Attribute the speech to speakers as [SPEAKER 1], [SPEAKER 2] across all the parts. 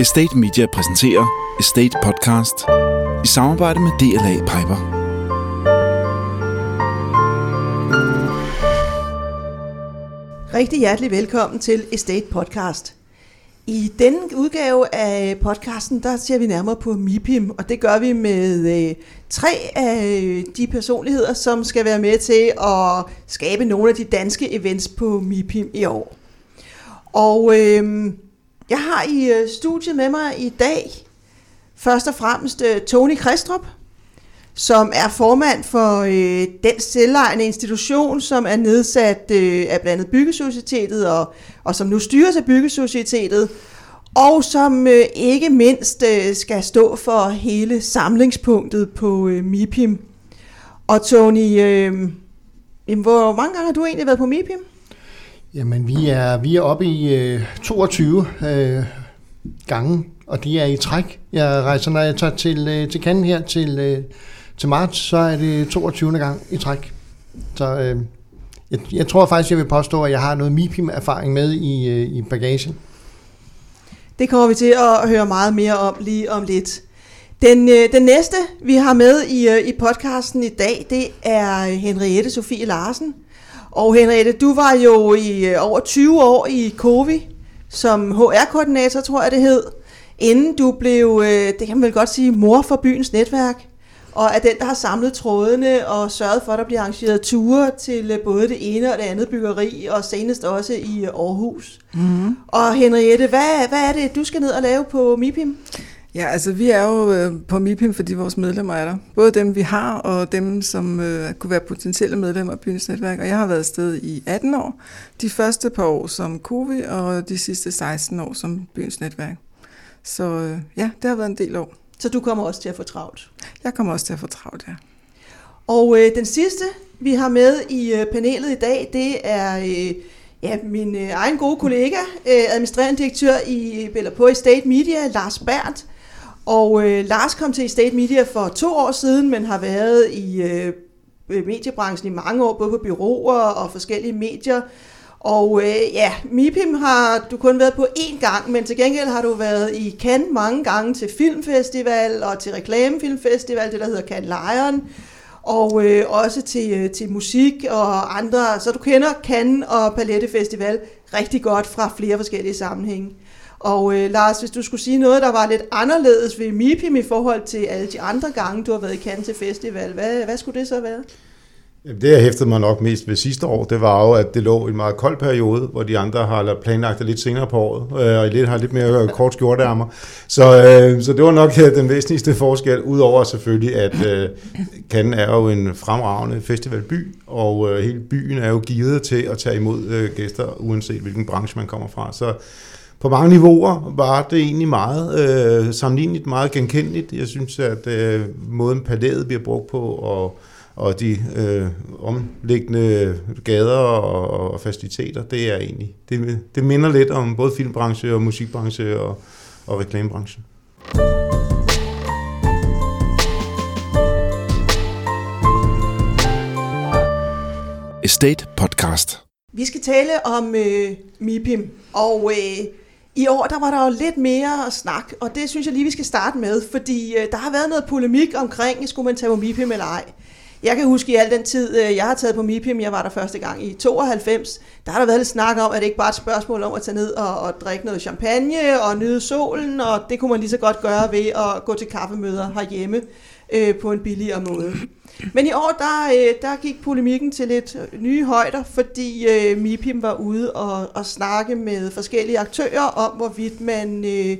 [SPEAKER 1] Estate Media præsenterer Estate Podcast i samarbejde med DLA Piper.
[SPEAKER 2] Rigtig hjertelig velkommen til Estate Podcast. I denne udgave af podcasten, der ser vi nærmere på MIPIM, og det gør vi med øh, tre af de personligheder, som skal være med til at skabe nogle af de danske events på MIPIM i år. Og øh, jeg har i øh, studiet med mig i dag først og fremmest øh, Tony Kristrup, som er formand for øh, den selvejende institution, som er nedsat øh, af blandt andet Byggesocietetet, og, og som nu styres af Byggesocietetet, og som øh, ikke mindst øh, skal stå for hele samlingspunktet på øh, MIPIM. Og Tony, øh, hvor mange gange har du egentlig været på MIPIM?
[SPEAKER 3] Jamen, vi er, vi er oppe i øh, 22 øh, gange, og det er i træk. Jeg rejser, når jeg tager til, øh, til Cannes her til, øh, til marts, så er det 22. gang i træk. Så øh, jeg, jeg tror faktisk, jeg vil påstå, at jeg har noget MIPIM-erfaring med i, øh, i bagagen.
[SPEAKER 2] Det kommer vi til at høre meget mere om lige om lidt. Den, øh, den næste, vi har med i, øh, i podcasten i dag, det er Henriette Sofie Larsen. Og Henriette, du var jo i øh, over 20 år i COVI som HR-koordinator, tror jeg det hed, inden du blev, øh, det kan man vel godt sige, mor for byens netværk og er den, der har samlet trådene og sørget for, at der bliver arrangeret ture til øh, både det ene og det andet byggeri, og senest også i Aarhus. Mm. Og Henriette, hvad, hvad er det, du skal ned og lave på MIPIM?
[SPEAKER 4] Ja, altså vi er jo øh, på MIPIM, fordi vores medlemmer er der. Både dem, vi har, og dem, som øh, kunne være potentielle medlemmer af byens netværk. Og jeg har været afsted i 18 år. De første par år som COVID, og de sidste 16 år som byens netværk. Så øh, ja, det har været en del år.
[SPEAKER 2] Så du kommer også til at få travlt?
[SPEAKER 4] Jeg kommer også til at få travlt, ja.
[SPEAKER 2] Og øh, den sidste, vi har med i øh, panelet i dag, det er øh, ja, min øh, egen gode kollega, øh, administrerende direktør i, eller på Estate Media, Lars Berndt. Og øh, Lars kom til Estate Media for to år siden, men har været i øh, øh, mediebranchen i mange år, både på byråer og forskellige medier. Og øh, ja, MIPIM har du kun været på én gang, men til gengæld har du været i Cannes mange gange til filmfestival og til reklamefilmfestival, det der hedder Cannes Lion, og øh, også til, øh, til musik og andre. Så du kender Cannes og Palette Festival rigtig godt fra flere forskellige sammenhænge. Og øh, Lars, hvis du skulle sige noget, der var lidt anderledes ved MIPIM i forhold til alle de andre gange, du har været i Cannes til festival, hvad, hvad skulle det så være?
[SPEAKER 5] Det, jeg hæftede mig nok mest ved sidste år, det var jo, at det lå i en meget kold periode, hvor de andre har planlagt det lidt senere på året, øh, og lidt har lidt mere øh, kort skjorteærmer. Så, øh, så det var nok øh, den væsentligste forskel, udover selvfølgelig, at øh, Cannes er jo en fremragende festivalby, og øh, hele byen er jo givet til at tage imod øh, gæster, uanset hvilken branche man kommer fra. Så på mange niveauer var det egentlig meget øh, sammenligneligt, meget genkendeligt. Jeg synes, at øh, måden palæet bliver brugt på, og og de øh, omliggende gader og, og faciliteter, det er egentlig, det, det minder lidt om både filmbranche og musikbranche og, og reklamebranchen.
[SPEAKER 1] Estate Podcast.
[SPEAKER 2] Vi skal tale om øh, MIPIM, og øh, i år der var der jo lidt mere at snakke, og det synes jeg lige, vi skal starte med, fordi øh, der har været noget polemik omkring, skulle man tage på MIPIM eller ej. Jeg kan huske i al den tid, øh, jeg har taget på MIPIM, jeg var der første gang i 92, der har der været lidt snak om, at det ikke bare er et spørgsmål om at tage ned og, og drikke noget champagne og nyde solen, og det kunne man lige så godt gøre ved at gå til kaffemøder herhjemme øh, på en billigere måde. Men i år, der, øh, der gik polemikken til lidt nye højder, fordi øh, MIPIM var ude og, og snakke med forskellige aktører om, hvorvidt man... Øh,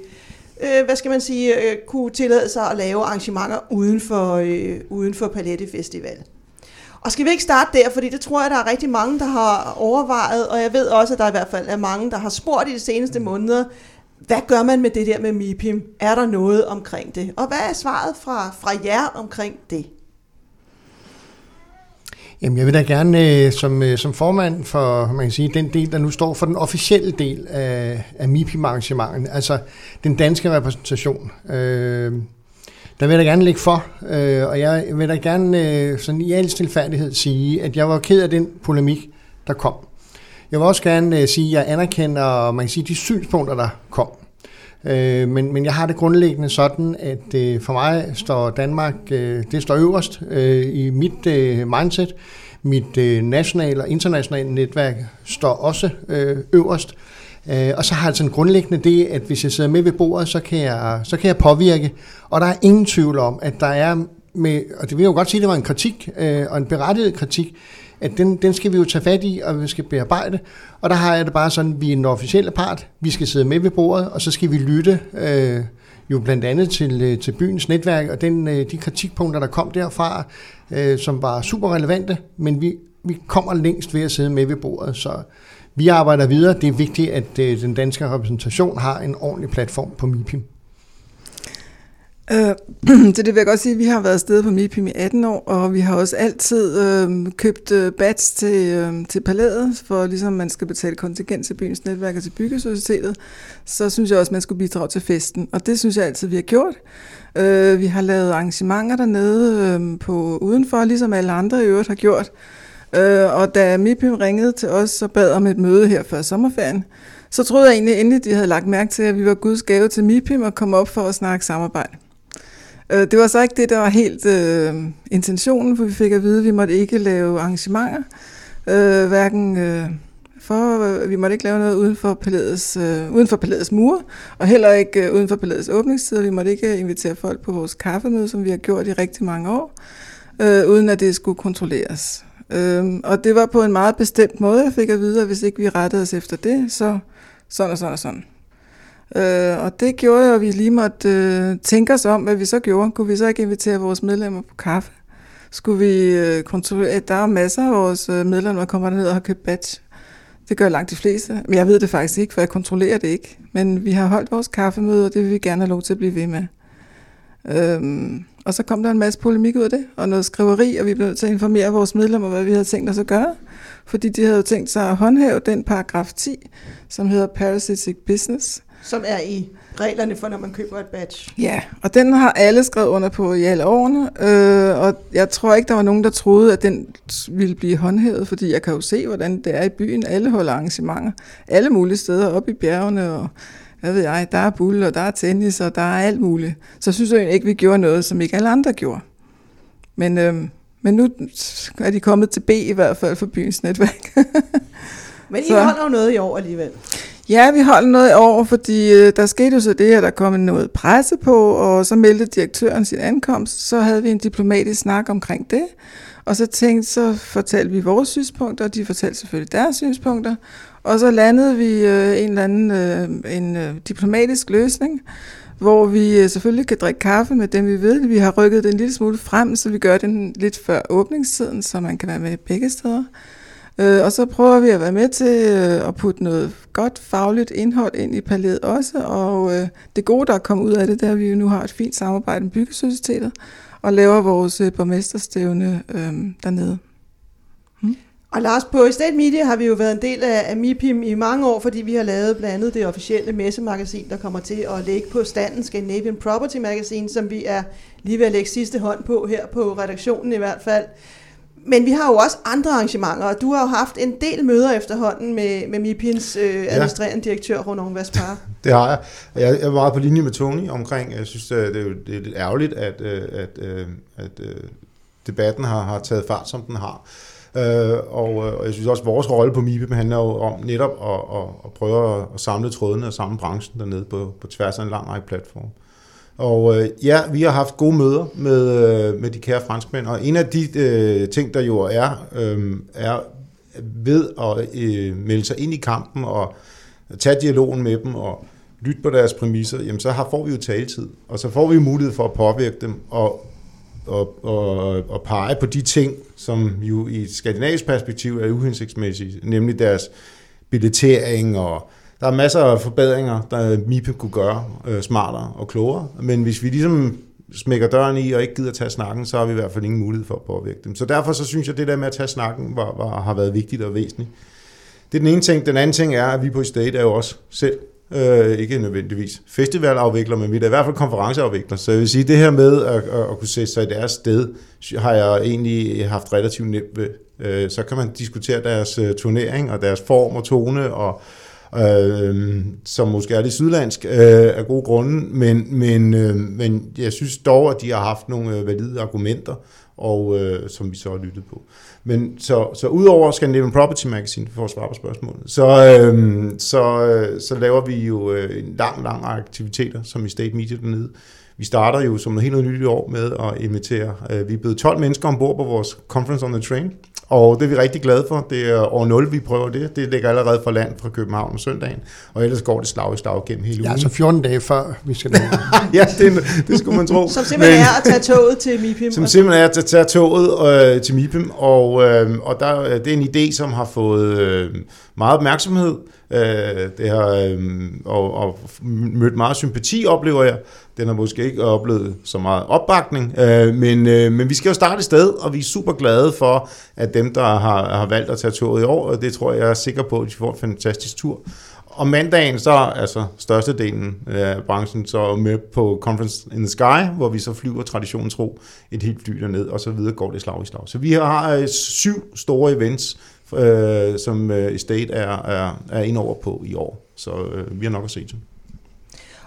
[SPEAKER 2] øh, hvad skal man sige, øh, kunne tillade sig at lave arrangementer uden for, øh, uden for Palette Festival. Og skal vi ikke starte der, fordi det tror jeg, der er rigtig mange, der har overvejet, og jeg ved også, at der i hvert fald er mange, der har spurgt i de seneste måneder, hvad gør man med det der med MIPIM? Er der noget omkring det? Og hvad er svaret fra, fra jer omkring det?
[SPEAKER 3] Jamen, jeg vil da gerne øh, som, øh, som formand for man kan sige, den del, der nu står for den officielle del af, af MIPIM-arrangementet, altså den danske repræsentation, øh, der vil jeg da gerne lægge for, øh, og jeg vil da gerne øh, sådan i al stilfærdighed sige, at jeg var ked af den polemik, der kom. Jeg vil også gerne øh, sige, at jeg anerkender man kan sige, de synspunkter, der kom. Øh, men, men jeg har det grundlæggende sådan, at øh, for mig står Danmark, øh, det står øverst øh, i mit øh, mindset. Mit øh, nationale og internationale netværk står også øh, øverst. Øh, og så har jeg sådan grundlæggende det, at hvis jeg sidder med ved bordet, så kan jeg, så kan jeg påvirke. Og der er ingen tvivl om, at der er med, og det vil jeg jo godt sige, at det var en kritik, øh, og en berettiget kritik, at den, den skal vi jo tage fat i, og vi skal bearbejde. Og der har jeg det bare sådan, at vi er en officielle part, vi skal sidde med ved bordet, og så skal vi lytte øh, jo blandt andet til, øh, til byens netværk, og den, øh, de kritikpunkter, der kom derfra, øh, som var super relevante, men vi, vi kommer længst ved at sidde med ved bordet, så vi arbejder videre. Det er vigtigt, at øh, den danske repræsentation har en ordentlig platform på MIPIM.
[SPEAKER 4] Øh, til det vil jeg godt sige, at vi har været afsted på MIPIM i 18 år, og vi har også altid øh, købt øh, bats til, øh, til palæet, for ligesom man skal betale kontingent til byens netværk og til byggesocietetet, så synes jeg også, at man skulle bidrage til festen, og det synes jeg altid, vi har gjort. Øh, vi har lavet arrangementer dernede øh, på udenfor, ligesom alle andre i øvrigt har gjort, øh, og da MIPIM ringede til os og bad om et møde her før sommerferien, så troede jeg egentlig endelig, de havde lagt mærke til, at vi var Guds gave til MIPIM og kom op for at snakke samarbejde. Øh, det var så ikke det, der var helt øh, intentionen, for vi fik at vide, at vi måtte ikke lave arrangementer, øh, hverken øh, for, øh, vi måtte ikke lave noget uden for palæets, øh, uden for palæets mure, og heller ikke øh, uden for palæets åbningstider. Vi måtte ikke øh, invitere folk på vores kaffemøde, som vi har gjort i rigtig mange år, øh, uden at det skulle kontrolleres. Øh, og det var på en meget bestemt måde, jeg fik at vide, at hvis ikke vi rettede os efter det, så sådan og sådan og sådan. Øh, og det gjorde jo, at vi lige måtte øh, tænke os om, hvad vi så gjorde. Kunne vi så ikke invitere vores medlemmer på kaffe? Skulle vi øh, kontrollere, at der er masser af vores øh, medlemmer, der kommer ned og har købt batch. Det gør langt de fleste. Men jeg ved det faktisk ikke, for jeg kontrollerer det ikke. Men vi har holdt vores kaffemøde, og det vil vi gerne have lov til at blive ved med. Øhm, og så kom der en masse polemik ud af det, og noget skriveri, og vi blev nødt til at informere vores medlemmer, hvad vi havde tænkt os at gøre. Fordi de havde jo tænkt sig at håndhæve den paragraf 10, som hedder Parasitic Business,
[SPEAKER 2] som er i reglerne for, når man køber et badge.
[SPEAKER 4] Ja, og den har alle skrevet under på i alle årene, øh, og jeg tror ikke, der var nogen, der troede, at den ville blive håndhævet, fordi jeg kan jo se, hvordan det er i byen. Alle holder arrangementer, alle mulige steder, op i bjergene, og hvad ved jeg, der er bull, og der er tennis, og der er alt muligt. Så synes jeg ikke, vi gjorde noget, som ikke alle andre gjorde. Men, øh, men nu er de kommet til B i hvert fald for byens netværk.
[SPEAKER 2] men I så. holder jo noget i år alligevel.
[SPEAKER 4] Ja, vi holdt noget over, fordi øh, der skete jo så det, at der kom noget presse på, og så meldte direktøren sin ankomst. Så havde vi en diplomatisk snak omkring det. Og så tænkte, så fortalte vi vores synspunkter, og de fortalte selvfølgelig deres synspunkter. Og så landede vi øh, en eller anden øh, en øh, diplomatisk løsning, hvor vi øh, selvfølgelig kan drikke kaffe med dem, vi ved. Vi har rykket den en lille smule frem, så vi gør den lidt før åbningstiden, så man kan være med begge steder. Øh, og så prøver vi at være med til øh, at putte noget godt fagligt indhold ind i palet også, og øh, det gode, der er kommet ud af det, det er, at vi jo nu har et fint samarbejde med Byggesocietetet, og laver vores øh, borgmesterstævne øh, dernede.
[SPEAKER 2] Hmm? Og Lars, på Estate Media har vi jo været en del af, af MIPIM i mange år, fordi vi har lavet blandt andet det officielle messemagasin, der kommer til at ligge på standen, Scandinavian Property Magazine, som vi er lige ved at lægge sidste hånd på her på redaktionen i hvert fald. Men vi har jo også andre arrangementer, og du har jo haft en del møder efterhånden med, med MIPINs øh, administrerende ja. direktør, Ronan Vaspar.
[SPEAKER 5] det har jeg. Jeg er meget på linje med Tony omkring, jeg synes, det er, det er lidt ærgerligt, at, øh, at, øh, at, at debatten har, har taget fart, som den har. og, og jeg synes også, at vores rolle på MIPIM handler jo om netop at, at, at prøve at samle trådene og samle branchen dernede på, på tværs af en lang række platforme. Og øh, ja, vi har haft gode møder med, øh, med de kære franskmænd, og en af de øh, ting, der jo er, øh, er ved at øh, melde sig ind i kampen og tage dialogen med dem og lytte på deres præmisser, jamen så har, får vi jo taletid, og så får vi mulighed for at påvirke dem og, og, og, og pege på de ting, som jo i et skandinavisk perspektiv er uhensigtsmæssige, nemlig deres billetering og der er masser af forbedringer, der MIPE kunne gøre øh, smartere og klogere, men hvis vi ligesom smækker døren i og ikke gider tage snakken, så har vi i hvert fald ingen mulighed for at påvirke dem. Så derfor så synes jeg, at det der med at tage snakken var, var, har været vigtigt og væsentligt. Det er den ene ting. Den anden ting er, at vi på State er jo også selv Øh, ikke nødvendigvis festivalafvikler, men vi er i hvert fald konferenceafvikler. Så jeg vil sige, at det her med at, at, kunne sætte sig i deres sted, har jeg egentlig haft relativt nemt ved. Øh, så kan man diskutere deres øh, turnering og deres form og tone og øh, som måske er lidt sydlandsk øh, af gode grunde, men, men, øh, men jeg synes dog, at de har haft nogle øh, valide argumenter, og øh, som vi så har lyttet på. Men så, så udover Scandinavian Property Magazine, for at svare på spørgsmålet, så, øh, så, øh, så laver vi jo øh, en lang, lang aktiviteter, som i State Media dernede. Vi starter jo som noget helt nyt i år med at invitere, øh, vi er blevet 12 mennesker ombord på vores Conference on the Train, og det er vi rigtig glade for. Det er år 0, vi prøver det. Det ligger allerede fra land fra København om søndagen, og ellers går det slag i slag gennem hele ugen.
[SPEAKER 3] Ja, altså 14 dage før vi skal nå.
[SPEAKER 5] ja, det, det skulle man tro.
[SPEAKER 2] Som simpelthen Men, er at tage toget til MIPIM.
[SPEAKER 5] Som simpelthen er at tage toget øh, til MIPIM, og, øh, og der, det er en idé, som har fået øh, meget opmærksomhed. Øh, det har øh, og, og mødt meget sympati, oplever jeg. Den har måske ikke oplevet så meget opbakning, øh, men, øh, men vi skal jo starte et sted, og vi er super glade for, at dem, der har, har valgt at tage toget i år, og det tror jeg, jeg er sikker på, at de får en fantastisk tur. Og mandagen så altså størstedelen af branchen så med på Conference in the Sky, hvor vi så flyver traditionstro et helt fly derned, og så videre går det slag i slag. Så vi har øh, syv store events, øh, som øh, Estate er, er, er ind over på i år. Så øh, vi har nok at se til.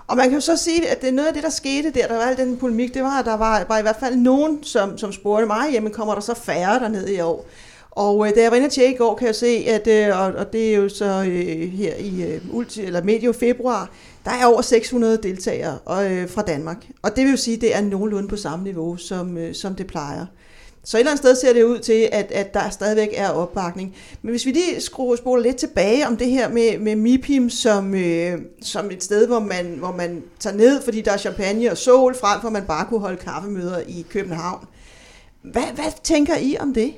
[SPEAKER 2] Og man kan jo så sige, at det er noget af det, der skete der, der var al den polemik, det var, at der var, var i hvert fald nogen, som, som spurgte mig, jamen kommer der så færre dernede i år? Og øh, da jeg var inde og tjekke i går, kan jeg se, at, øh, og, og det er jo så øh, her i øh, ulti, eller medio februar, der er over 600 deltagere og, øh, fra Danmark. Og det vil jo sige, at det er nogenlunde på samme niveau, som, øh, som det plejer. Så et eller andet sted ser det ud til, at, at der stadigvæk er opbakning. Men hvis vi lige skruer spoler lidt tilbage om det her med, med MIPIM som, øh, som et sted, hvor man, hvor man tager ned, fordi der er champagne og sol, frem for at man bare kunne holde kaffemøder i København. Hvad, hvad tænker I om det?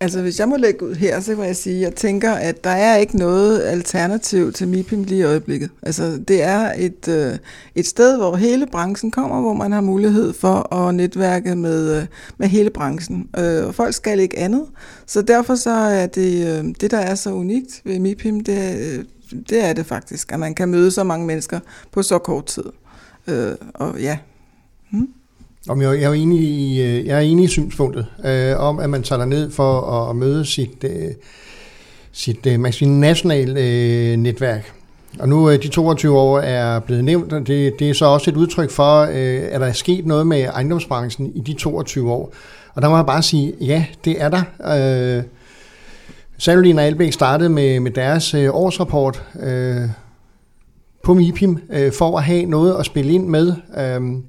[SPEAKER 4] Altså, hvis jeg må lægge ud her, så vil jeg sige, at jeg tænker, at der er ikke noget alternativ til MIPIM lige i øjeblikket. Altså, det er et, øh, et sted, hvor hele branchen kommer, hvor man har mulighed for at netværke med, øh, med hele branchen. Øh, og folk skal ikke andet. Så derfor så er det, øh, det der er så unikt ved MIPIM, det, øh, det er det faktisk, at man kan møde så mange mennesker på så kort tid. Øh, og ja.
[SPEAKER 3] Om jeg, jeg, er enig i, øh, jeg er enig i synspunktet øh, om, at man tager ned for at, at møde sit, øh, sit øh, man sige, nationale øh, netværk. Og nu øh, de 22 år er blevet nævnt, og det, det er så også et udtryk for, øh, at der er sket noget med ejendomsbranchen i de 22 år. Og der må jeg bare sige, ja, det er der. Øh, Salolin og Albæk startede med, med deres øh, årsrapport øh, på MIPIM øh, for at have noget at spille ind med. Øh,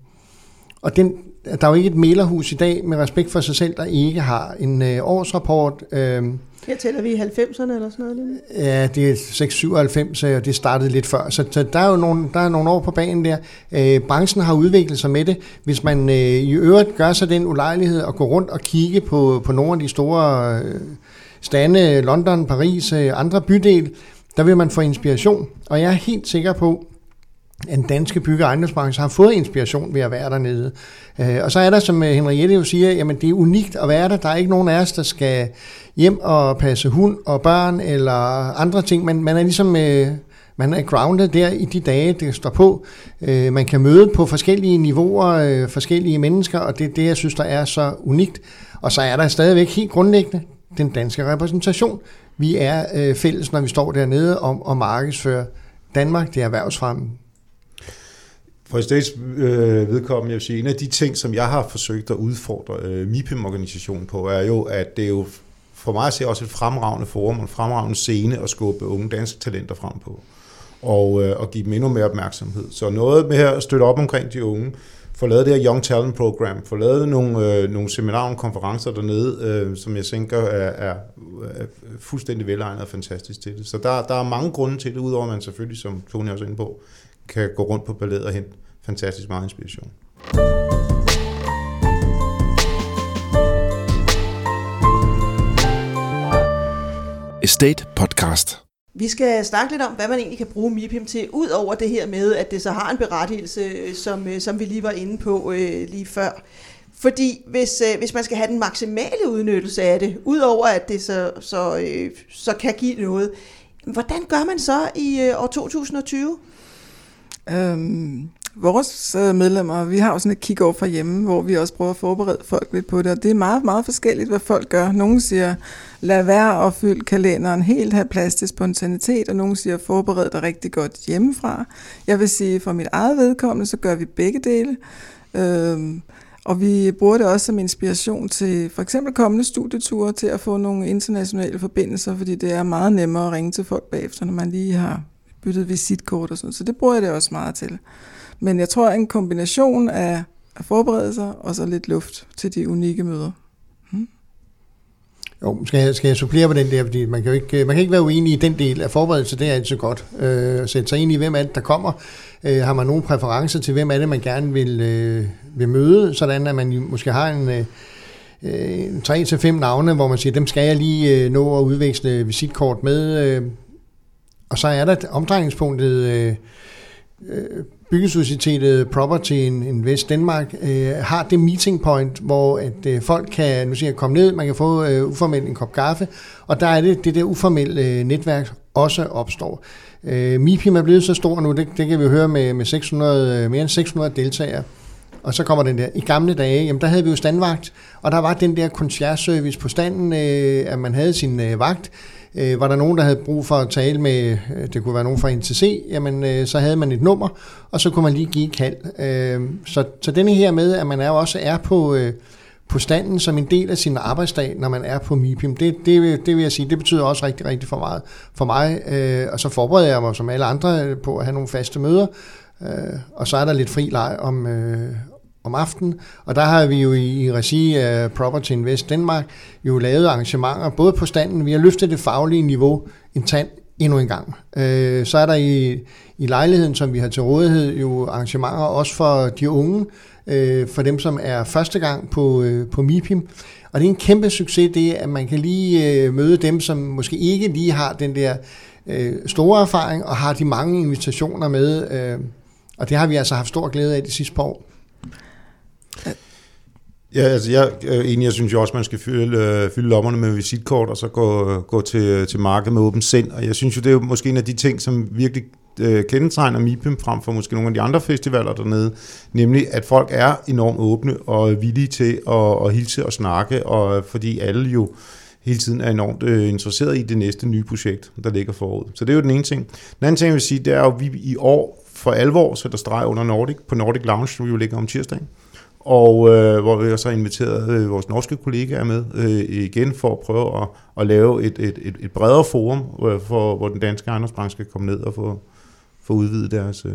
[SPEAKER 3] og den, der er jo ikke et mailerhus i dag med respekt for sig selv, der ikke har en øh, årsrapport. Øh,
[SPEAKER 2] her tæller vi i 90'erne eller sådan noget lignende?
[SPEAKER 3] Ja, det er 697, og det startede lidt før. Så, så der er jo nogle, der er nogle år på banen der. Øh, branchen har udviklet sig med det. Hvis man øh, i øvrigt gør sig den ulejlighed at gå rundt og kigge på, på nogle af de store øh, stande, London, Paris, øh, andre bydel, der vil man få inspiration. Og jeg er helt sikker på, en danske bygge- og ejendomsbranche har fået inspiration ved at være dernede. Øh, og så er der, som øh, Henriette jo siger, jamen det er unikt at være der. Der er ikke nogen af os, der skal hjem og passe hund og børn eller andre ting. Men man er ligesom... Øh, man er grounded der i de dage, det står på. Øh, man kan møde på forskellige niveauer, forskellige mennesker, og det er det, jeg synes, der er så unikt. Og så er der stadigvæk helt grundlæggende den danske repræsentation. Vi er fælles, når vi står dernede om at markedsføre Danmark, det er erhvervsfremme,
[SPEAKER 5] for Estates øh, vedkommende, jeg vil sige, en af de ting, som jeg har forsøgt at udfordre øh, MIPIM-organisationen på, er jo, at det er jo for mig at se også et fremragende forum og en fremragende scene at skubbe unge danske talenter frem på. Og, øh, og give dem endnu mere opmærksomhed. Så noget med at støtte op omkring de unge, få lavet det her Young Talent Program, få lavet nogle, øh, nogle seminarer og konferencer dernede, øh, som jeg tænker er, er, er fuldstændig velegnet og fantastisk til det. Så der, der er mange grunde til det, udover at man selvfølgelig, som Tony også er inde på, kan gå rundt på ballet og hente fantastisk meget inspiration.
[SPEAKER 1] Estate Podcast.
[SPEAKER 2] Vi skal snakke lidt om, hvad man egentlig kan bruge MIPIM til, ud over det her med, at det så har en berettigelse, som, øh, som vi lige var inde på øh, lige før. Fordi hvis, øh, hvis man skal have den maksimale udnyttelse af det, udover at det så, så, øh, så kan give noget, hvordan gør man så i øh, år 2020?
[SPEAKER 4] Øhm, Vores øh, medlemmer, vi har jo sådan et kick fra hjemme, hvor vi også prøver at forberede folk lidt på det, og det er meget, meget forskelligt, hvad folk gør. Nogle siger, lad være at fylde kalenderen helt, have plads til spontanitet, og nogle siger, forbered dig rigtig godt hjemmefra. Jeg vil sige, for mit eget vedkommende, så gør vi begge dele. Øhm, og vi bruger det også som inspiration til for eksempel kommende studieture til at få nogle internationale forbindelser, fordi det er meget nemmere at ringe til folk bagefter, når man lige har byttet visitkort og sådan Så det bruger jeg det også meget til. Men jeg tror, en kombination af, af forberedelser og så lidt luft til de unikke møder. Hmm.
[SPEAKER 3] Jo, skal jeg, skal jeg supplere på den der, fordi man kan jo ikke, man kan ikke være uenig i den del af forberedelse, det er altid godt. Øh, sætte sig ind i, hvem er det, der kommer. Øh, har man nogle præferencer til, hvem er det, man gerne vil, øh, vil møde, sådan at man måske har en... Øh, øh, tre til fem navne, hvor man siger, dem skal jeg lige øh, nå at udveksle visitkort med. Øh, og så er der omdrejningspunktet øh, øh, Byggesocietetet Property Invest Danmark øh, har det meeting point, hvor at øh, folk kan nu siger, komme ned, man kan få øh, uformelt en kop kaffe, og der er det, det der uformelle øh, netværk også opstår. Øh, MIPIM er blevet så stor nu, det, det kan vi høre med, med 600, øh, mere end 600 deltagere. Og så kommer den der. I gamle dage, jamen der havde vi jo standvagt, og der var den der concierge-service på standen, øh, at man havde sin øh, vagt. Øh, var der nogen, der havde brug for at tale med, øh, det kunne være nogen fra NTC, jamen øh, så havde man et nummer, og så kunne man lige give et kald. Øh, så, så denne her med, at man er også er på, øh, på standen som en del af sin arbejdsdag, når man er på MIPIM, det, det, det vil jeg sige, det betyder også rigtig, rigtig for meget for mig. Øh, og så forbereder jeg mig som alle andre på at have nogle faste møder, øh, og så er der lidt fri leg om, øh, om aftenen, og der har vi jo i, i regi af Property Invest Danmark jo lavet arrangementer, både på standen, vi har løftet det faglige niveau en tand endnu en gang. Øh, så er der i, i lejligheden, som vi har til rådighed, jo arrangementer også for de unge, øh, for dem, som er første gang på, øh, på MIPIM. Og det er en kæmpe succes, det at man kan lige øh, møde dem, som måske ikke lige har den der øh, store erfaring, og har de mange invitationer med. Øh, og det har vi altså haft stor glæde af de sidste par år.
[SPEAKER 5] Ja, altså jeg øh, er enig, jeg synes jo også, man skal fylde, øh, fylde lommerne med visitkort, og så gå, øh, gå til, øh, til markedet med åbent sind. Og jeg synes jo, det er jo måske en af de ting, som virkelig øh, kendetegner MIPIM frem for måske nogle af de andre festivaler dernede, nemlig at folk er enormt åbne og villige til at, at hilse og snakke, og fordi alle jo hele tiden er enormt øh, interesseret i det næste nye projekt, der ligger forud. Så det er jo den ene ting. Den anden ting, jeg vil sige, det er jo, at vi i år for alvor sætter streg under Nordic, på Nordic Lounge, som vi jo ligger om tirsdagen og øh, hvor vi også har inviteret øh, vores norske kollegaer med øh, igen for at prøve at, at lave et, et, et, et bredere forum, øh, for, hvor den danske ejendomsbranche kan komme ned og få, få udvidet deres, øh,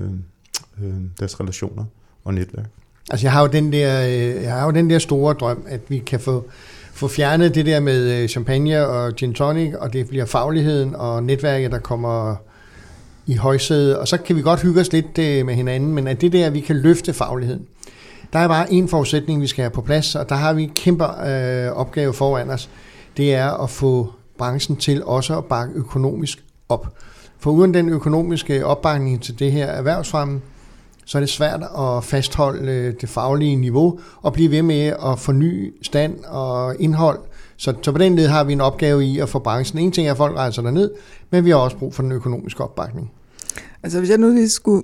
[SPEAKER 5] øh, deres relationer og netværk.
[SPEAKER 3] Altså jeg har jo den der, øh, jeg har jo den der store drøm, at vi kan få, få fjernet det der med øh, champagne og gin tonic, og det bliver fagligheden og netværket, der kommer i højsædet, og så kan vi godt hygge os lidt øh, med hinanden, men at det der, vi kan løfte fagligheden. Der er bare en forudsætning, vi skal have på plads, og der har vi en kæmpe øh, opgave foran os. Det er at få branchen til også at bakke økonomisk op. For uden den økonomiske opbakning til det her erhvervsfremme, så er det svært at fastholde øh, det faglige niveau og blive ved med at forny stand og indhold. Så, så på den led har vi en opgave i at få branchen. En ting er, at folk rejser derned, men vi har også brug for den økonomiske opbakning.
[SPEAKER 4] Altså hvis jeg nu lige skulle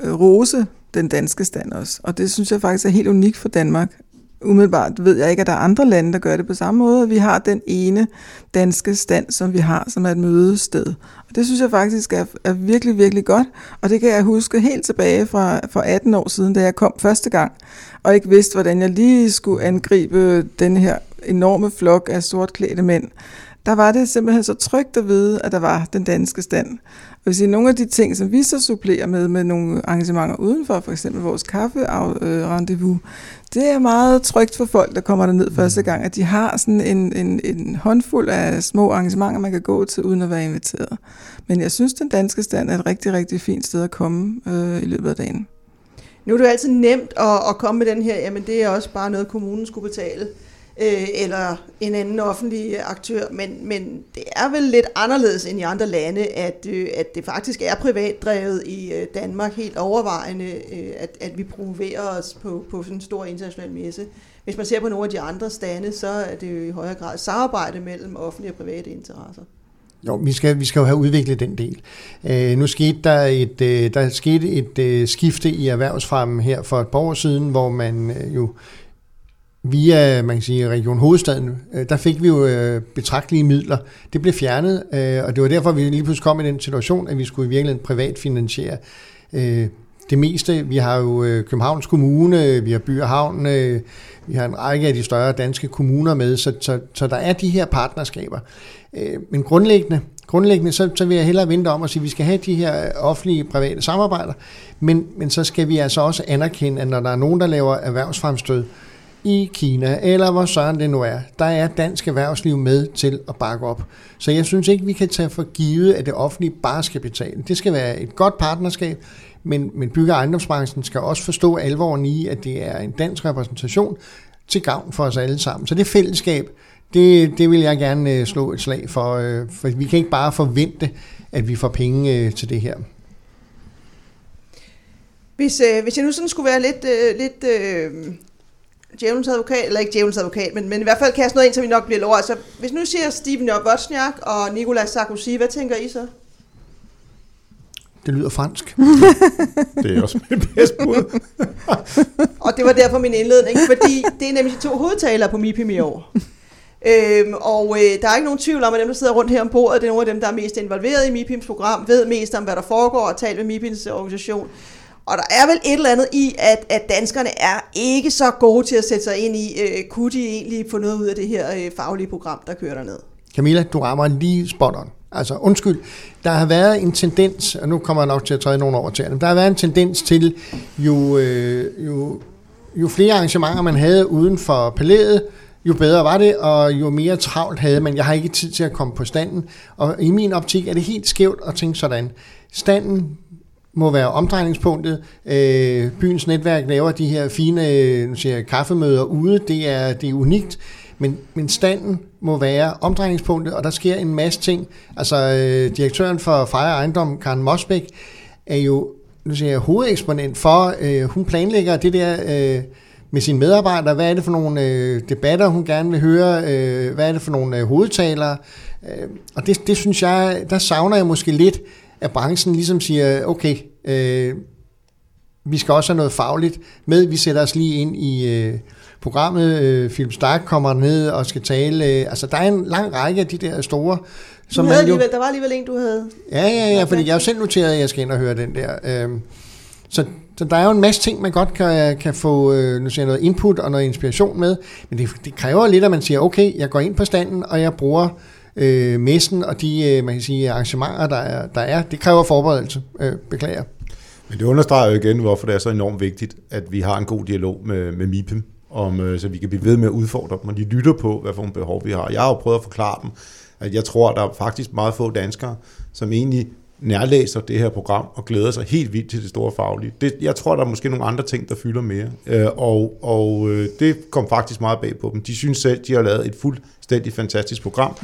[SPEAKER 4] Øh, rose den danske stand også. Og det synes jeg faktisk er helt unikt for Danmark. Umiddelbart ved jeg ikke, at der er andre lande, der gør det på samme måde. Vi har den ene danske stand, som vi har, som er et mødested. Og det synes jeg faktisk er, er virkelig, virkelig godt. Og det kan jeg huske helt tilbage fra, fra 18 år siden, da jeg kom første gang, og ikke vidste, hvordan jeg lige skulle angribe den her enorme flok af sortklædte mænd der var det simpelthen så trygt at vide, at der var den danske stand. Hvis I nogle af de ting, som vi så supplerer med, med nogle arrangementer udenfor, for eksempel vores kaffe-rendezvous, det er meget trygt for folk, der kommer derned første gang, at de har sådan en, en, en håndfuld af små arrangementer, man kan gå til, uden at være inviteret. Men jeg synes, den danske stand er et rigtig, rigtig fint sted at komme øh, i løbet af dagen.
[SPEAKER 2] Nu er det jo altid nemt at, at komme med den her, jamen det er også bare noget, kommunen skulle betale øh, eller en anden offentlig aktør, men, men det er vel lidt anderledes end i andre lande, at, øh, at det faktisk er privatdrevet i øh, Danmark helt overvejende, øh, at, at vi promoverer os på, på sådan en stor international messe. Hvis man ser på nogle af de andre stande, så er det jo i højere grad samarbejde mellem offentlige og private interesser.
[SPEAKER 3] Jo, vi skal, vi skal jo have udviklet den del. Øh, nu skete der et, øh, der skete et øh, skifte i erhvervsfremmen her for et par år siden, hvor man øh, jo via man kan sige, Region Hovedstaden, øh, der fik vi jo øh, betragtelige midler. Det blev fjernet, øh, og det var derfor, vi lige pludselig kom i den situation, at vi skulle i virkeligheden privat finansiere det meste. Vi har jo Københavns Kommune, vi har By og Havn, vi har en række af de større danske kommuner med, så, så, så der er de her partnerskaber. Men grundlæggende, grundlæggende så, så vil jeg hellere vente om og sige, at vi skal have de her offentlige private samarbejder, men, men så skal vi altså også anerkende, at når der er nogen, der laver erhvervsfremstød i Kina, eller hvor søren det nu er, der er dansk erhvervsliv med til at bakke op. Så jeg synes ikke, vi kan tage for givet, at det offentlige bare skal betale. Det skal være et godt partnerskab, men, men bygge- og ejendomsbranchen skal også forstå alvoren i, at det er en dansk repræsentation til gavn for os alle sammen. Så det fællesskab, det, det vil jeg gerne øh, slå et slag for, øh, for vi kan ikke bare forvente, at vi får penge øh, til det her.
[SPEAKER 2] Hvis, øh, hvis jeg nu sådan skulle være lidt, øh, lidt øh, djævelens advokat, eller ikke djævelens advokat, men, men i hvert fald kaste noget ind, så vi nok bliver lov. Altså, hvis nu siger Steven Wozniak og Nicolas Sarkozy, hvad tænker I så?
[SPEAKER 3] Det lyder fransk.
[SPEAKER 5] Det er også mit bedste bud.
[SPEAKER 2] Og det var derfor min indledning, fordi det er nemlig to hovedtalere på MIPIM i år. Øhm, og øh, der er ikke nogen tvivl om, at dem, der sidder rundt her om bordet, det er nogle af dem, der er mest involveret i MIPIMs program, ved mest om, hvad der foregår, og talt med MIPIMs organisation. Og der er vel et eller andet i, at, at danskerne er ikke så gode til at sætte sig ind i, øh, kunne de egentlig få noget ud af det her øh, faglige program, der kører derned?
[SPEAKER 3] Camilla, du rammer lige spot on. Altså undskyld, der har været en tendens, og nu kommer jeg nok til at træde nogle over til der har været en tendens til, jo, øh, jo, jo flere arrangementer man havde uden for palæet, jo bedre var det, og jo mere travlt havde man. Jeg har ikke tid til at komme på standen. Og i min optik er det helt skævt at tænke sådan. Standen må være omdrejningspunktet. Øh, byens netværk laver de her fine øh, nu siger jeg, kaffemøder ude. Det er, det er unikt. Men, men standen må være omdrejningspunktet, og der sker en masse ting. Altså, øh, direktøren for Fejre Ejendom, Karen Mosbæk, er jo nu siger jeg, hovedeksponent for, øh, hun planlægger det der øh, med sine medarbejdere. Hvad er det for nogle øh, debatter, hun gerne vil høre? Øh, hvad er det for nogle øh, hovedtalere? Øh, og det, det synes jeg, der savner jeg måske lidt, at branchen ligesom siger, okay, øh, vi skal også have noget fagligt med. Vi sætter os lige ind i øh, programmet. Øh, Philip Stark kommer ned og skal tale. Øh, altså, der er en lang række af de der store...
[SPEAKER 2] Som du havde man jo, der var alligevel en, du havde...
[SPEAKER 3] Ja, ja, ja, fordi jeg har jo selv noteret, at jeg skal ind og høre den der. Øh, så, så der er jo en masse ting, man godt kan, kan få øh, nu siger noget input og noget inspiration med, men det, det kræver lidt, at man siger, okay, jeg går ind på standen, og jeg bruger øh, messen og de øh, man kan sige, arrangementer, der er, der er. Det kræver forberedelse, øh, beklager.
[SPEAKER 5] Men det understreger jo igen, hvorfor det er så enormt vigtigt, at vi har en god dialog med, med MIPIM, om, øh, så vi kan blive ved med at udfordre dem, og de lytter på, hvad for nogle behov vi har. Jeg har jo prøvet at forklare dem, at jeg tror, at der er faktisk meget få danskere, som egentlig nærlæser det her program og glæder sig helt vildt til det store faglige. Det, jeg tror, der er måske nogle andre ting, der fylder mere. Øh, og og øh, det kom faktisk meget bag på dem. De synes selv, de har lavet et fuldstændig fantastisk program,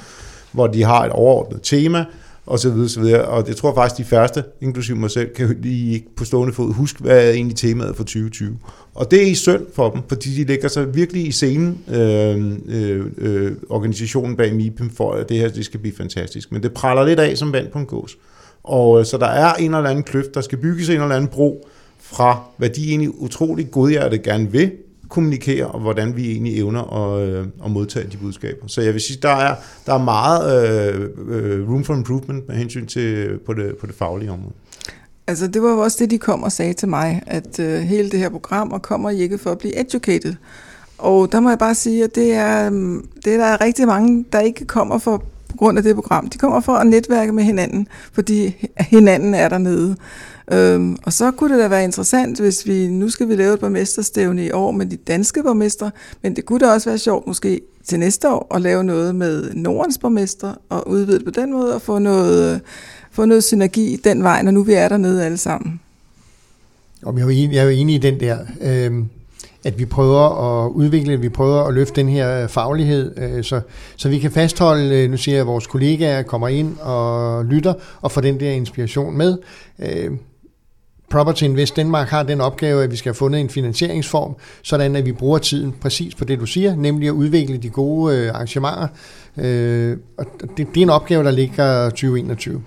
[SPEAKER 5] hvor de har et overordnet tema, og så videre, så videre. Og det tror faktisk, de færreste, inklusive mig selv, kan lige på stående fod huske, hvad er egentlig temaet for 2020. Og det er i synd for dem, fordi de lægger sig virkelig i scenen, øh, øh, øh, organisationen bag MIPIM, for at det her det skal blive fantastisk. Men det praller lidt af som vand på en gås. Og øh, så der er en eller anden kløft, der skal bygges en eller anden bro fra, hvad de egentlig utrolig godhjertet gerne vil kommunikere, og hvordan vi egentlig evner at, øh, at modtage de budskaber. Så jeg vil sige, der er, der er meget øh, øh room for improvement med hensyn til øh, på det, på det faglige område.
[SPEAKER 4] Altså det var jo også det, de kom og sagde til mig, at øh, hele det her program, og kommer I ikke for at blive educated. Og der må jeg bare sige, at det er, mm, det er der er rigtig mange, der ikke kommer for på grund af det program. De kommer for at netværke med hinanden, fordi hinanden er dernede. Øhm, og så kunne det da være interessant, hvis vi, nu skal vi lave et borgmesterstævne i år med de danske borgmestre, men det kunne da også være sjovt måske til næste år at lave noget med Nordens borgmestre og udvide det på den måde og få noget, få noget synergi den vej, når nu vi er dernede alle sammen.
[SPEAKER 3] Og jeg er jo enig, jeg er jo enig i den der. Øhm, at vi prøver at udvikle, at vi prøver at løfte den her øh, faglighed, øh, så, så vi kan fastholde, øh, nu siger jeg, at vores kollegaer kommer ind og lytter og får den der inspiration med. Øh, Property Invest Danmark har den opgave, at vi skal have fundet en finansieringsform, sådan at vi bruger tiden præcis på det, du siger, nemlig at udvikle de gode øh, arrangementer. Øh, og det, det er en opgave, der ligger 2021.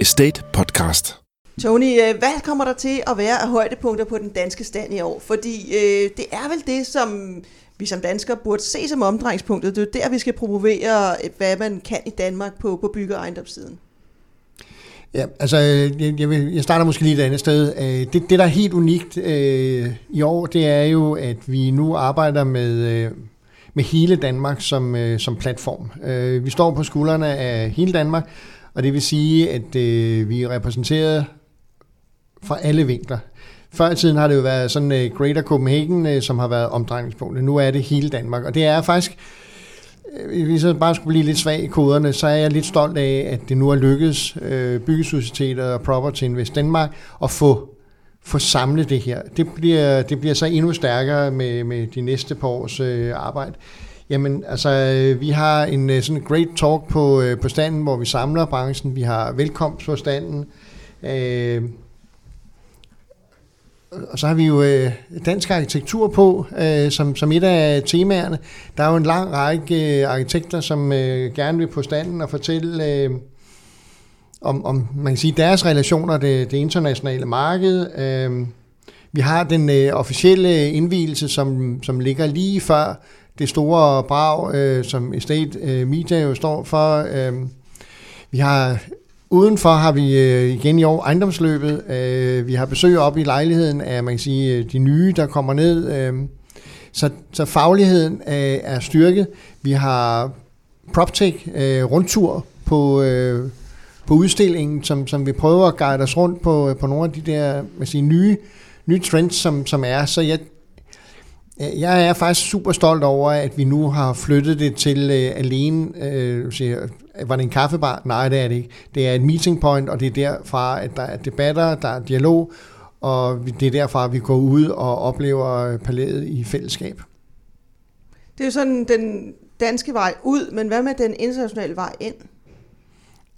[SPEAKER 1] Estate Podcast.
[SPEAKER 2] Tony, øh, hvad kommer der til at være af højdepunkter på den danske stand i år? Fordi øh, det er vel det, som vi som danskere burde se som omdrejningspunktet. Det er der, vi skal promovere, øh, hvad man kan i Danmark på, på bygge- og ejendomssiden.
[SPEAKER 3] Ja, altså, øh, jeg, jeg, vil, jeg starter måske lige et andet sted. Øh, det, det, der er helt unikt øh, i år, det er jo, at vi nu arbejder med, øh, med hele Danmark som, øh, som platform. Øh, vi står på skuldrene af hele Danmark, og det vil sige, at øh, vi er repræsenteret fra alle vinkler. Før i tiden har det jo været sådan uh, Greater Copenhagen, uh, som har været omdrejningspunktet. Nu er det hele Danmark, og det er faktisk, uh, hvis jeg bare skulle blive lidt svag i koderne, så er jeg lidt stolt af, at det nu er lykkedes uh, Byggesocietetet og Property Invest Danmark at få få samlet det her. Det bliver, det bliver så endnu stærkere med, med de næste par års øh, arbejde. Jamen, altså, vi har en sådan great talk på, på standen, hvor vi samler branchen. Vi har velkomst på standen. Øh, og så har vi jo øh, dansk arkitektur på, øh, som, som et af temaerne. Der er jo en lang række øh, arkitekter, som øh, gerne vil på standen og fortælle øh, om, om man kan sige, deres relationer til det internationale marked. Øh, vi har den øh, officielle indvielse, som, som ligger lige før det store brag, øh, som Estate øh, Media jo står for. Øh, vi har Udenfor har vi øh, igen i år ejendomsløbet. Øh, vi har besøg op i lejligheden af man kan sige, øh, de nye, der kommer ned. Øh, så, så fagligheden øh, er styrket. Vi har PropTech øh, rundtur på, øh, på udstillingen, som, som vi prøver at guide os rundt på, øh, på nogle af de der man sige, nye, nye trends, som, som er. Så jeg, jeg er faktisk super stolt over, at vi nu har flyttet det til øh, alene, øh, siger, var det en kaffebar? Nej, det er det ikke. Det er et meeting point, og det er derfra, at der er debatter, der er dialog, og det er derfra, at vi går ud og oplever palæet i fællesskab.
[SPEAKER 2] Det er jo sådan den danske vej ud, men hvad med den internationale vej ind?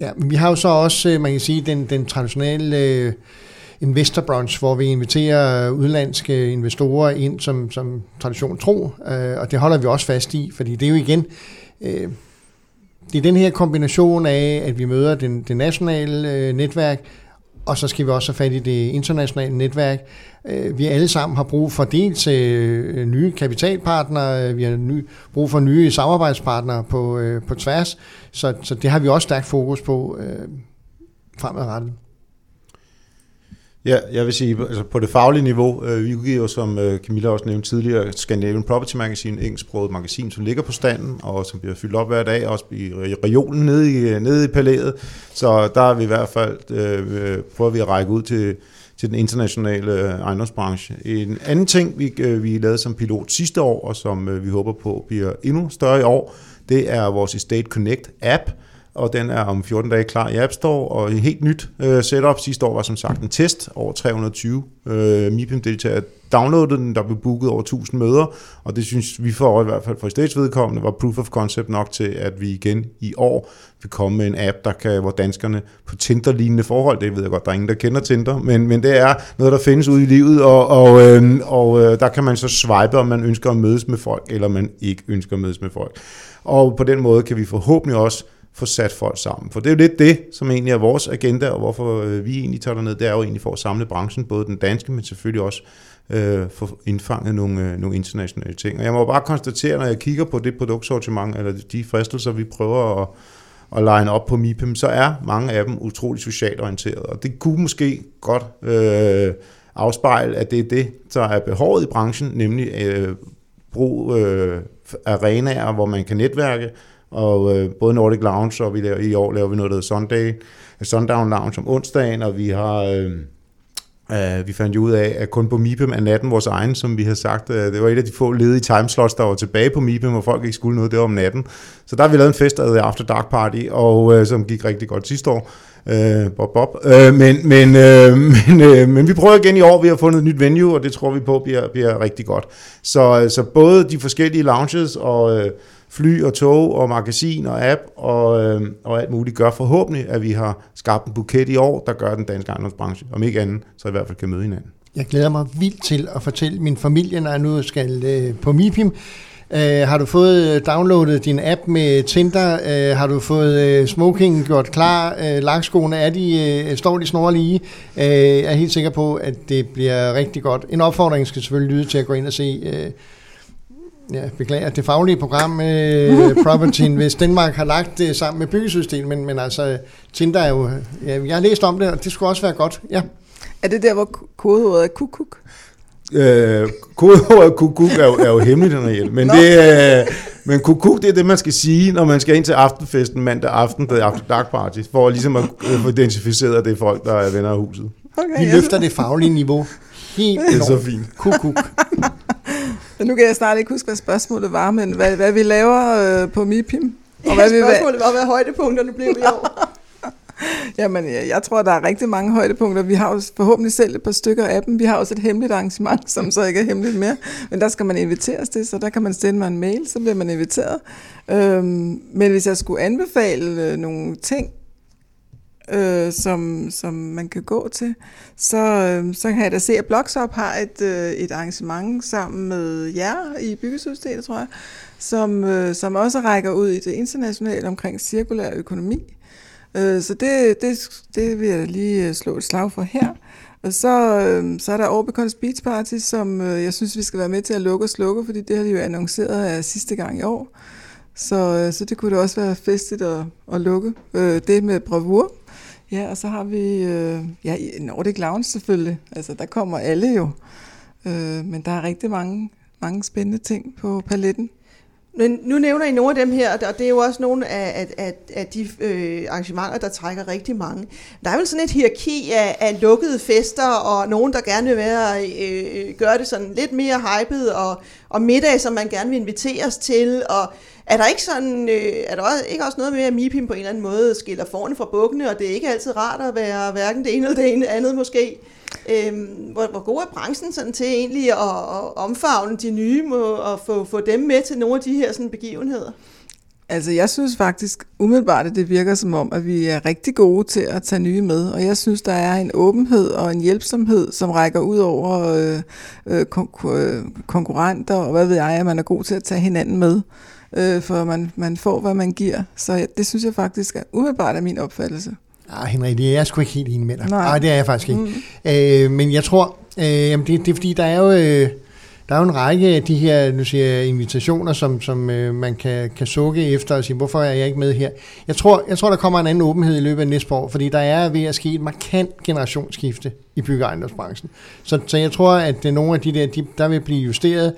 [SPEAKER 3] Ja, men vi har jo så også, øh, man kan sige, den, den traditionelle øh, investor brunch, hvor vi inviterer udlandske investorer ind som, som tradition tro, øh, og det holder vi også fast i, fordi det er jo igen, øh, det er den her kombination af, at vi møder den, det nationale øh, netværk, og så skal vi også have fat i det internationale netværk. Øh, vi alle sammen har brug for dels øh, nye kapitalpartnere, øh, vi har ny, brug for nye samarbejdspartnere på, på tværs, så, så det har vi også stærkt fokus på øh, fremadrettet.
[SPEAKER 5] Ja, jeg vil sige, altså på det faglige niveau, øh, vi udgiver, som øh, Camilla også nævnte tidligere, Scandinavian Property Magazine, engelsksproget magasin, som ligger på standen, og som bliver fyldt op hver dag, også i regionen nede i, øh, nede i palæet. Så der er vi i hvert fald, øh, øh prøver vi at række ud til, til den internationale øh, ejendomsbranche. En anden ting, vi, øh, vi lavede som pilot sidste år, og som øh, vi håber på bliver endnu større i år, det er vores Estate Connect app, og den er om 14 dage klar i App Store, og et helt nyt øh, setup. Sidste år var som sagt en test, over 320 øh, MIPIM-deltagere downloadede den, der blev booket over 1000 møder, og det synes vi for i hvert fald for stage vedkommende var proof of concept nok til, at vi igen i år vil komme med en app, der kan, hvor danskerne på Tinder-lignende forhold, det ved jeg godt, der er ingen, der kender Tinder, men, men det er noget, der findes ude i livet, og, og, øh, og øh, der kan man så swipe, om man ønsker at mødes med folk, eller man ikke ønsker at mødes med folk. Og på den måde kan vi forhåbentlig også få sat folk sammen. For det er jo lidt det, som egentlig er vores agenda, og hvorfor øh, vi egentlig tager ned, det er jo egentlig for at samle branchen, både den danske, men selvfølgelig også øh, få indfanget nogle, øh, nogle internationale ting. Og jeg må bare konstatere, når jeg kigger på det produktsortiment, eller de fristelser, vi prøver at, at line op på MIPIM, så er mange af dem utrolig socialt orienteret. Og det kunne måske godt øh, afspejle, at det er det, der er behovet i branchen, nemlig øh, brug øh, arenaer, hvor man kan netværke, og øh, både Nordic Lounge, og vi laver, i år laver vi noget, der hedder Sunday, Sundown Lounge om onsdagen, og vi har... Øh, Uh, vi fandt jo ud af, at kun på MIPEM er natten vores egen, som vi har sagt. Uh, det var et af de få ledige timeslots, der var tilbage på MIPEM, hvor folk ikke skulle noget, det var om natten. Så der har vi lavet en fest, der After Dark Party, og uh, som gik rigtig godt sidste år. Uh, Bob Bob. Uh, men, men, uh, men, uh, men vi prøver igen i år, vi har fundet et nyt venue, og det tror vi på bliver, bliver rigtig godt. Så, så både de forskellige lounges og... Uh, fly og tog og magasin og app og, øh, og alt muligt, gør forhåbentlig, at vi har skabt en buket i år, der gør den danske ejendomsbranche, om ikke andet, så i hvert fald kan møde hinanden.
[SPEAKER 3] Jeg glæder mig vildt til at fortælle min familie, når jeg nu skal øh, på MIPIM, Uh, har du fået øh, downloadet din app med Tinder? Uh, har du fået uh, smoking gjort klar? Uh, lakskoene, er de, uh, står de snorlige? Uh, jeg er helt sikker på, at det bliver rigtig godt. En opfordring skal selvfølgelig lyde til at gå ind og se uh, Ja, beklager. Det faglige program, uh, Property hvis Danmark har lagt det sammen med byggesystemet, men, men altså, Tinder er jo... Ja, jeg har læst om det, og det skulle også være godt. Ja.
[SPEAKER 4] Er det der, hvor kodeordet er kuk-kuk?
[SPEAKER 5] Øh, kodeordet kukuk er jo, er jo hemmeligt, Henriette, men, det, øh, men kukuk, det er det, man skal sige, når man skal ind til aftenfesten mandag aften, der er after dark party, for ligesom at øh, få identificeret, at det er folk, der er venner af huset.
[SPEAKER 3] Okay, Vi løfter det faglige niveau helt
[SPEAKER 5] Det er så fint.
[SPEAKER 3] Kukuk.
[SPEAKER 4] Nu kan jeg snart ikke huske, hvad spørgsmålet var, men hvad, hvad vi laver øh, på MIPIM.
[SPEAKER 2] Og hvad ja, spørgsmålet var, hvad højdepunkterne blev i år.
[SPEAKER 4] Jamen, jeg, jeg tror, der er rigtig mange højdepunkter. Vi har jo forhåbentlig selv et par stykker af dem. Vi har også et hemmeligt arrangement, som så ikke er hemmeligt mere. Men der skal man inviteres til, så der kan man sende mig en mail, så bliver man inviteret. Øhm, men hvis jeg skulle anbefale øh, nogle ting, øh, som, som man kan gå til, så, øh, så kan jeg da se, at Blogshop har et, øh, et arrangement sammen med jer i Byggesystemet, tror jeg, som, øh, som også rækker ud i det internationale omkring cirkulær økonomi. Øh, så det, det, det vil jeg lige øh, slå et slag for her. Og så, øh, så er der Orbicons Beach Party, som øh, jeg synes, vi skal være med til at lukke og slukke, fordi det har de jo annonceret af sidste gang i år. Så, øh, så det kunne da også være festligt at, at lukke. Øh, det med bravur. Ja, og så har vi øh, ja, Nordic Lounge selvfølgelig. Altså, der kommer alle jo. Øh, men der er rigtig mange, mange spændende ting på paletten.
[SPEAKER 2] Men nu nævner I nogle af dem her, og det er jo også nogle af, af, af, af de øh, arrangementer, der trækker rigtig mange. Der er vel sådan et hierarki af, af lukkede fester, og nogen, der gerne vil være, øh, gøre det sådan lidt mere hypet, og, og middag, som man gerne vil inviteres til, og er der ikke sådan, øh, er der også, ikke også noget med, at MIPIM på en eller anden måde skiller forne fra bukkene, og det er ikke altid rart at være hverken det ene eller det ene andet måske? Øhm, hvor, hvor god er branchen sådan til egentlig at, at omfavne de nye og få, få dem med til nogle af de her sådan, begivenheder?
[SPEAKER 4] Altså, jeg synes faktisk umiddelbart, at det virker som om, at vi er rigtig gode til at tage nye med. Og jeg synes, der er en åbenhed og en hjælpsomhed, som rækker ud over øh, øh kon- øh, konkurrenter, og hvad ved jeg, at man er god til at tage hinanden med. Øh, for man, man får, hvad man giver. Så det synes jeg faktisk er umiddelbart af min opfattelse.
[SPEAKER 3] Ah, Henrik, det er jeg sgu ikke helt enig med dig. Nej, Nej det er jeg faktisk ikke. Mm. Øh, men jeg tror, øh, jamen det, det er fordi, der er jo... Øh, der er jo en række af de her nu siger jeg, invitationer, som, som øh, man kan, kan sukke efter og sige, hvorfor er jeg ikke med her? Jeg tror, jeg tror, der kommer en anden åbenhed i løbet af næste år, fordi der er ved at ske et markant generationsskifte i byggeejendomsbranchen. Så, så jeg tror, at det nogle af de der, de, der vil blive justeret.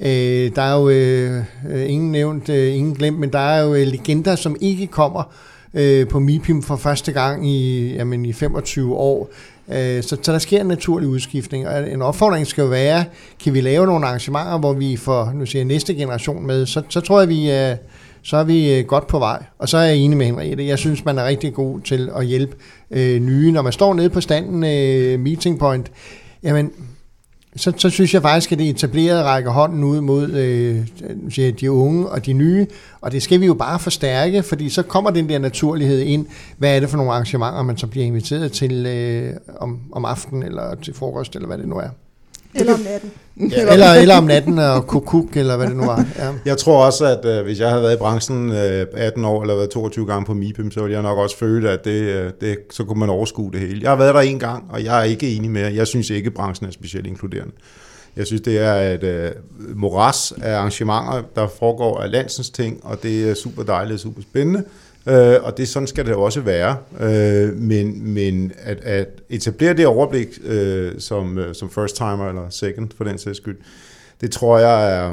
[SPEAKER 3] Øh, der er jo øh, øh, ingen nævnt, øh, ingen glemt, men der er jo øh, legender, som ikke kommer øh, på MIPIM for første gang i, jamen, i 25 år. Øh, så, så der sker en naturlig udskiftning, og en opfordring skal jo være, kan vi lave nogle arrangementer, hvor vi får nu siger, næste generation med, så, så tror jeg, vi øh, så er vi øh, godt på vej. Og så er jeg enig med Henriette. Jeg synes, man er rigtig god til at hjælpe øh, nye. Når man står nede på standen, øh, meeting point, jamen, så, så synes jeg faktisk, at det etablerede rækker hånden ud mod øh, de unge og de nye, og det skal vi jo bare forstærke, fordi så kommer den der naturlighed ind. Hvad er det for nogle arrangementer, man så bliver inviteret til øh, om, om aftenen, eller til frokost, eller hvad det nu er.
[SPEAKER 2] Eller om natten.
[SPEAKER 3] Ja. eller, eller om natten og kukuk, eller hvad det nu var. Ja.
[SPEAKER 5] Jeg tror også, at øh, hvis jeg havde været i branchen øh, 18 år, eller været 22 gange på MIPIM, så ville jeg nok også føle, at det, øh, det, så kunne man overskue det hele. Jeg har været der en gang, og jeg er ikke enig med Jeg synes ikke, at branchen er specielt inkluderende. Jeg synes, det er et øh, moras af arrangementer, der foregår af landsens ting, og det er super dejligt og super spændende. Øh, og det sådan skal det også være. Øh, men men at, at etablere det overblik øh, som, øh, som first timer eller second for den sags skyld, det tror jeg er,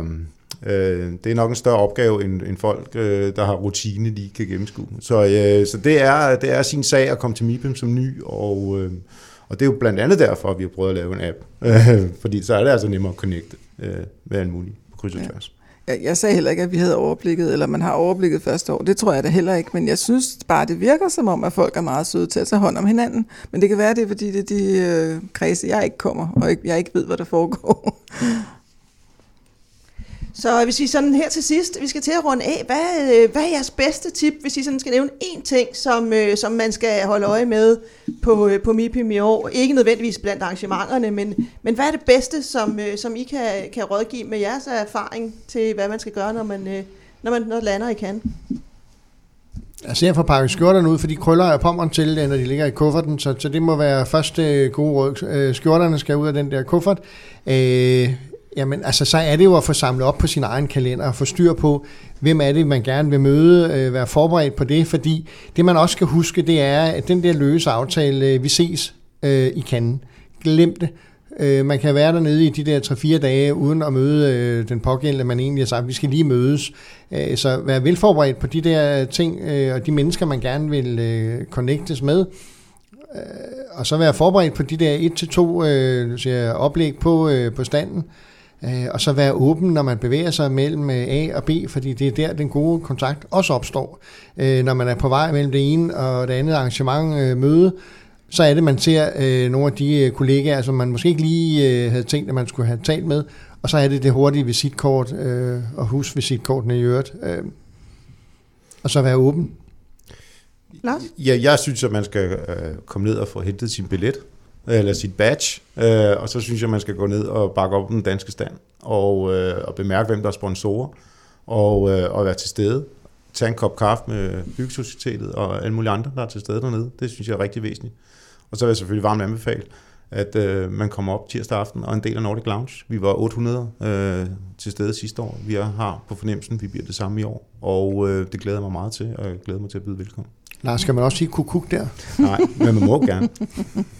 [SPEAKER 5] øh, det er nok en større opgave end, end folk, øh, der har rutine, de kan gennemskue. Så, øh, så det, er, det er sin sag at komme til MIPIM som ny, og, øh, og det er jo blandt andet derfor, at vi har prøvet at lave en app. Øh, fordi så er det altså nemmere at connecte øh, med alt muligt på kryds og tværs. Ja
[SPEAKER 4] jeg, jeg sagde heller ikke, at vi havde overblikket, eller man har overblikket første år. Det tror jeg da heller ikke, men jeg synes bare, det virker som om, at folk er meget søde til at tage hånd om hinanden. Men det kan være, det er, fordi det er de øh, kredse, jeg ikke kommer, og ikke, jeg ikke ved, hvad der foregår.
[SPEAKER 2] Så hvis I sådan her til sidst, vi skal til at runde af, hvad, øh, hvad er jeres bedste tip, hvis I sådan skal nævne én ting, som, øh, som man skal holde øje med på, øh, på MIPIM i år? Ikke nødvendigvis blandt arrangementerne, men, men hvad er det bedste, som, som I kan, kan rådgive med jeres erfaring til, hvad man skal gøre, når man, når man når lander i kan?
[SPEAKER 3] Altså jeg får pakket skjorterne ud, for de krøller jeg pommeren til, når de ligger i kufferten, så, så det må være første gode råd. Skjorterne skal ud af den der kuffert. Øh, jamen altså så er det jo at få samlet op på sin egen kalender og få styr på, hvem er det, man gerne vil møde, øh, være forberedt på det, fordi det man også skal huske, det er, at den der løse aftale, øh, vi ses øh, i kanden. Glem det. Øh, man kan være dernede i de der 3-4 dage, uden at møde øh, den pågældende, man egentlig har sagt, vi skal lige mødes. Øh, så vær velforberedt på de der ting, øh, og de mennesker, man gerne vil øh, connectes med. Øh, og så være forberedt på de der 1-2 øh, oplæg på, øh, på standen. Øh, og så være åben, når man bevæger sig mellem øh, A og B, fordi det er der, den gode kontakt også opstår. Øh, når man er på vej mellem det ene og det andet arrangement øh, møde, så er det, man ser øh, nogle af de kollegaer, som man måske ikke lige øh, havde tænkt, at man skulle have talt med, og så er det det hurtige visitkort øh, og husvisitkortene i øvrigt. Øh, og så være åben.
[SPEAKER 2] Lars?
[SPEAKER 5] Ja, jeg synes, at man skal øh, komme ned og få hentet sin billet, Øh, eller sit badge, øh, og så synes jeg, man skal gå ned og bakke op den danske stand, og, øh, og bemærke, hvem der er sponsorer, og, øh, og være til stede. Tag en kop kaffe med Byggesocietetet og alle mulige andre, der er til stede dernede. Det synes jeg er rigtig væsentligt. Og så vil jeg selvfølgelig varmt anbefale, at øh, man kommer op tirsdag aften og en del af Nordic Lounge. Vi var 800 øh, til stede sidste år. Vi har på fornemmelsen, vi bliver det samme i år. Og øh, det glæder jeg mig meget til, og jeg glæder mig til at byde velkommen.
[SPEAKER 3] Lars, skal man også sige kukuk der?
[SPEAKER 5] Nej, men man må gerne.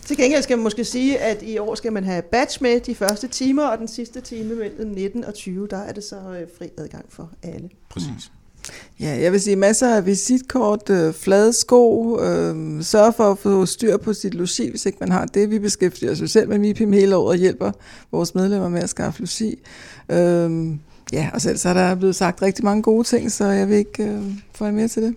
[SPEAKER 2] Til gengæld skal man måske sige, at i år skal man have badge med de første timer, og den sidste time mellem 19 og 20, der er det så øh, fri adgang for alle.
[SPEAKER 5] Præcis.
[SPEAKER 4] Ja, jeg vil sige masser af visitkort, øh, flade sko, øh, sørg for at få styr på sit logi, hvis ikke man har det. Vi beskæftiger os jo selv med MIPIM hele året og hjælper vores medlemmer med at skaffe logi. Øh, ja, og selv så er der blevet sagt rigtig mange gode ting, så jeg vil ikke øh, få mere til det.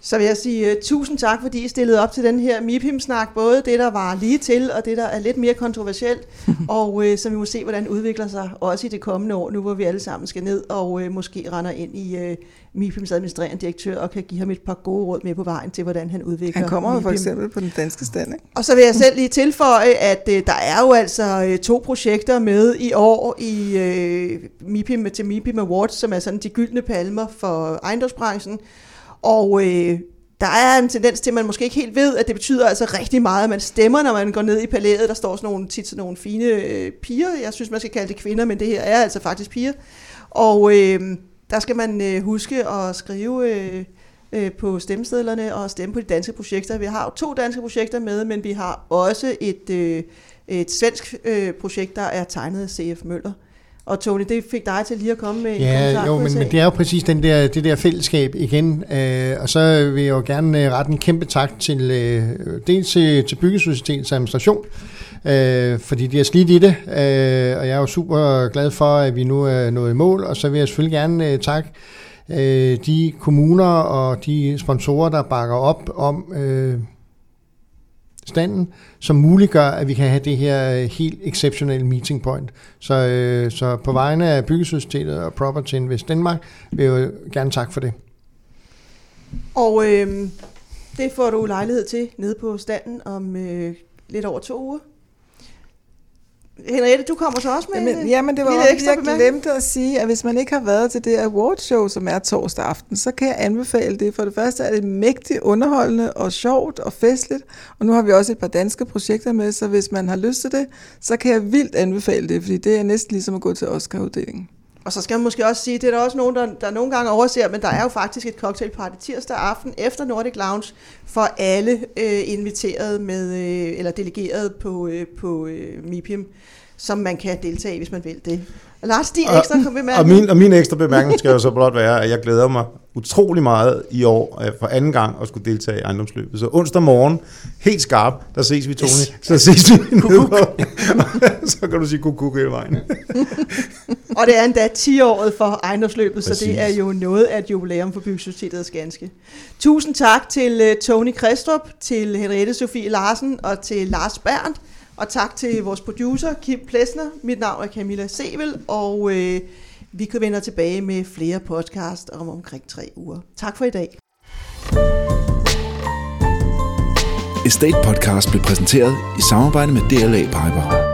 [SPEAKER 2] Så vil jeg sige uh, tusind tak, fordi I stillede op til den her MIPIM-snak, både det, der var lige til, og det, der er lidt mere kontroversielt, og uh, så vi må se, hvordan det udvikler sig, også i det kommende år, nu hvor vi alle sammen skal ned og uh, måske render ind i uh, MIPIMs administrerende direktør, og kan give ham et par gode råd med på vejen til, hvordan han udvikler
[SPEAKER 4] Han kommer jo for eksempel på den danske stand, ikke?
[SPEAKER 2] Og så vil jeg selv lige tilføje, at øh, der er jo altså øh, to projekter med i år i øh, MIPIM til MIPIM Awards, som er sådan de gyldne palmer for ejendomsbranchen. Og øh, der er en tendens til, at man måske ikke helt ved, at det betyder altså rigtig meget, at man stemmer, når man går ned i palæet. Der står sådan nogle, tit sådan nogle fine øh, piger. Jeg synes, man skal kalde det kvinder, men det her er altså faktisk piger. Og øh, der skal man øh, huske at skrive... Øh, øh, på stemmesedlerne og stemme på de danske projekter. Vi har jo to danske projekter med, men vi har også et, øh, et svensk øh, projekt, der er tegnet af C.F. Møller. Og Tony, det fik dig til lige at komme med en
[SPEAKER 3] Ja,
[SPEAKER 2] kommentar.
[SPEAKER 3] jo, men, men det er jo præcis den der, det der fællesskab igen. Øh, og så vil jeg jo gerne øh, rette en kæmpe tak til øh, dels til, til Byggesocietetets administration, øh, fordi de har slidt i det, øh, og jeg er jo super glad for, at vi nu er nået i mål, og så vil jeg selvfølgelig gerne øh, takke øh, de kommuner og de sponsorer, der bakker op om øh, standen, som muliggør, at vi kan have det her øh, helt exceptionelle meeting point. Så, øh, så på vegne af Byggesocietetet og Property Invest Danmark vil jeg jo gerne takke for det.
[SPEAKER 2] Og øh, det får du lejlighed til nede på standen om øh, lidt over to uger. Henriette, du kommer så også med
[SPEAKER 4] Jamen,
[SPEAKER 2] en,
[SPEAKER 4] jamen det var også, jeg glemte at sige, at hvis man ikke har været til det awardshow, som er torsdag aften, så kan jeg anbefale det. For det første er det mægtigt underholdende og sjovt og festligt, og nu har vi også et par danske projekter med, så hvis man har lyst til det, så kan jeg vildt anbefale det, fordi det er næsten ligesom at gå til Oscar-uddelingen.
[SPEAKER 2] Og så skal man måske også sige, det er der også nogen, der, der nogle gange overser, men der er jo faktisk et cocktailparty tirsdag aften efter Nordic Lounge for alle øh, inviteret med, øh, eller delegeret på, øh, på øh, MIPIM, som man kan deltage i, hvis man vil det. Lars, din
[SPEAKER 5] Og-
[SPEAKER 2] ekstra bemærkning.
[SPEAKER 5] Og min, og min ekstra bemærkning skal jo så blot være, at jeg glæder mig utrolig meget i år øh, for anden gang at skulle deltage i ejendomsløbet. Så onsdag morgen, helt skarp, der ses vi, Tony.
[SPEAKER 3] Yes.
[SPEAKER 5] Så ses vi på. Så kan du sige kukuk hele vejen.
[SPEAKER 2] Og det er endda 10-året for ejendomsløbet, så
[SPEAKER 5] Præcis.
[SPEAKER 2] det er jo noget af et jubilæum for Byggesocietetets ganske. Tusind tak til uh, Tony Kristrup, til Henriette Sofie Larsen og til Lars Berndt. Og tak til vores producer, Kim Plesner. Mit navn er Camilla Sevel, og øh, Vi kan vende tilbage med flere podcast om omkring tre uger. Tak for i dag.
[SPEAKER 1] Estate Podcast blev præsenteret i samarbejde med DLA Piper.